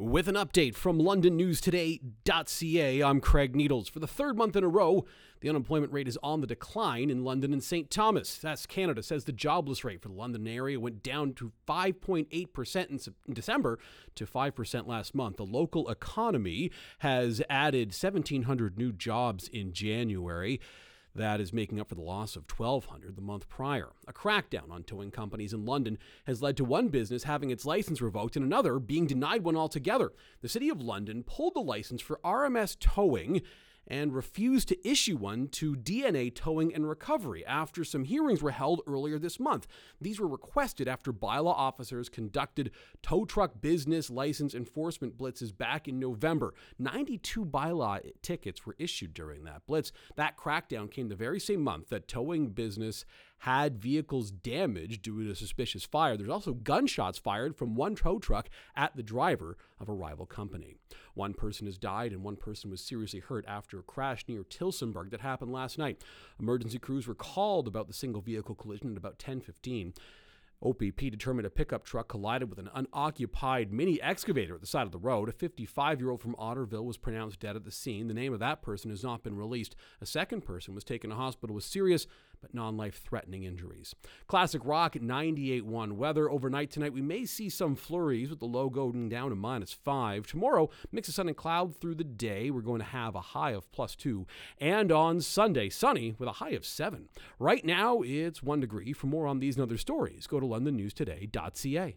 With an update from LondonNewsToday.ca, I'm Craig Needles. For the third month in a row, the unemployment rate is on the decline in London and St. Thomas. Stats Canada says the jobless rate for the London area went down to 5.8% in December to 5% last month. The local economy has added 1,700 new jobs in January. That is making up for the loss of 1,200 the month prior. A crackdown on towing companies in London has led to one business having its license revoked and another being denied one altogether. The City of London pulled the license for RMS Towing and refused to issue one to DNA Towing and Recovery after some hearings were held earlier this month. These were requested after bylaw officers conducted tow truck business license enforcement blitzes back in November. 92 bylaw tickets were issued during that blitz. That crackdown came the very same month that towing business had vehicles damaged due to suspicious fire. There's also gunshots fired from one tow truck at the driver of a rival company. One person has died and one person was seriously hurt after a crash near Tillsonburg that happened last night. Emergency crews were called about the single vehicle collision at about 10:15. OPP determined a pickup truck collided with an unoccupied mini excavator at the side of the road. A 55 year old from Otterville was pronounced dead at the scene. The name of that person has not been released. A second person was taken to hospital with serious but non life threatening injuries. Classic Rock 98 1 weather. Overnight tonight, we may see some flurries with the low going down to minus 5. Tomorrow, mix of sun and cloud through the day. We're going to have a high of plus 2. And on Sunday, sunny with a high of 7. Right now, it's 1 degree. For more on these and other stories, go to londonnewstoday.ca.